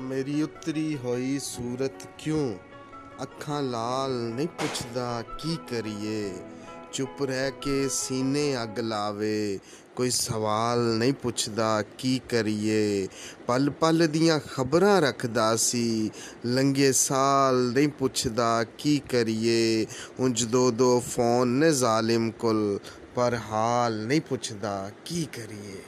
ਮੇਰੀ ਉਤਰੀ ਹੋਈ ਸੂਰਤ ਕਿਉਂ? ਅੱਖਾਂ ਲਾਲ ਨਹੀਂ ਪੁੱਛਦਾ, ਕੀ ਕਰੀਏ? ਚੁੱਪ ਰਹਿ ਕੇ ਸੀਨੇ ਅੱਗ ਲਾਵੇ, ਕੋਈ ਸਵਾਲ ਨਹੀਂ ਪੁੱਛਦਾ, ਕੀ ਕਰੀਏ? ਪਲ ਪਲ ਦੀਆਂ ਖਬਰਾਂ ਰੱਖਦਾ ਸੀ ਲੰਗੇ ਸਾਲ ਨਹੀਂ ਪੁੱਛਦਾ, ਕੀ ਕਰੀਏ? ਉਂਝ ਦੋ ਦੋ ਫੋਨ ਨੇ ਜ਼ਾਲਿਮ ਕੁਲ, ਪਰ ਹਾਲ ਨਹੀਂ ਪੁੱਛਦਾ, ਕੀ ਕਰੀਏ?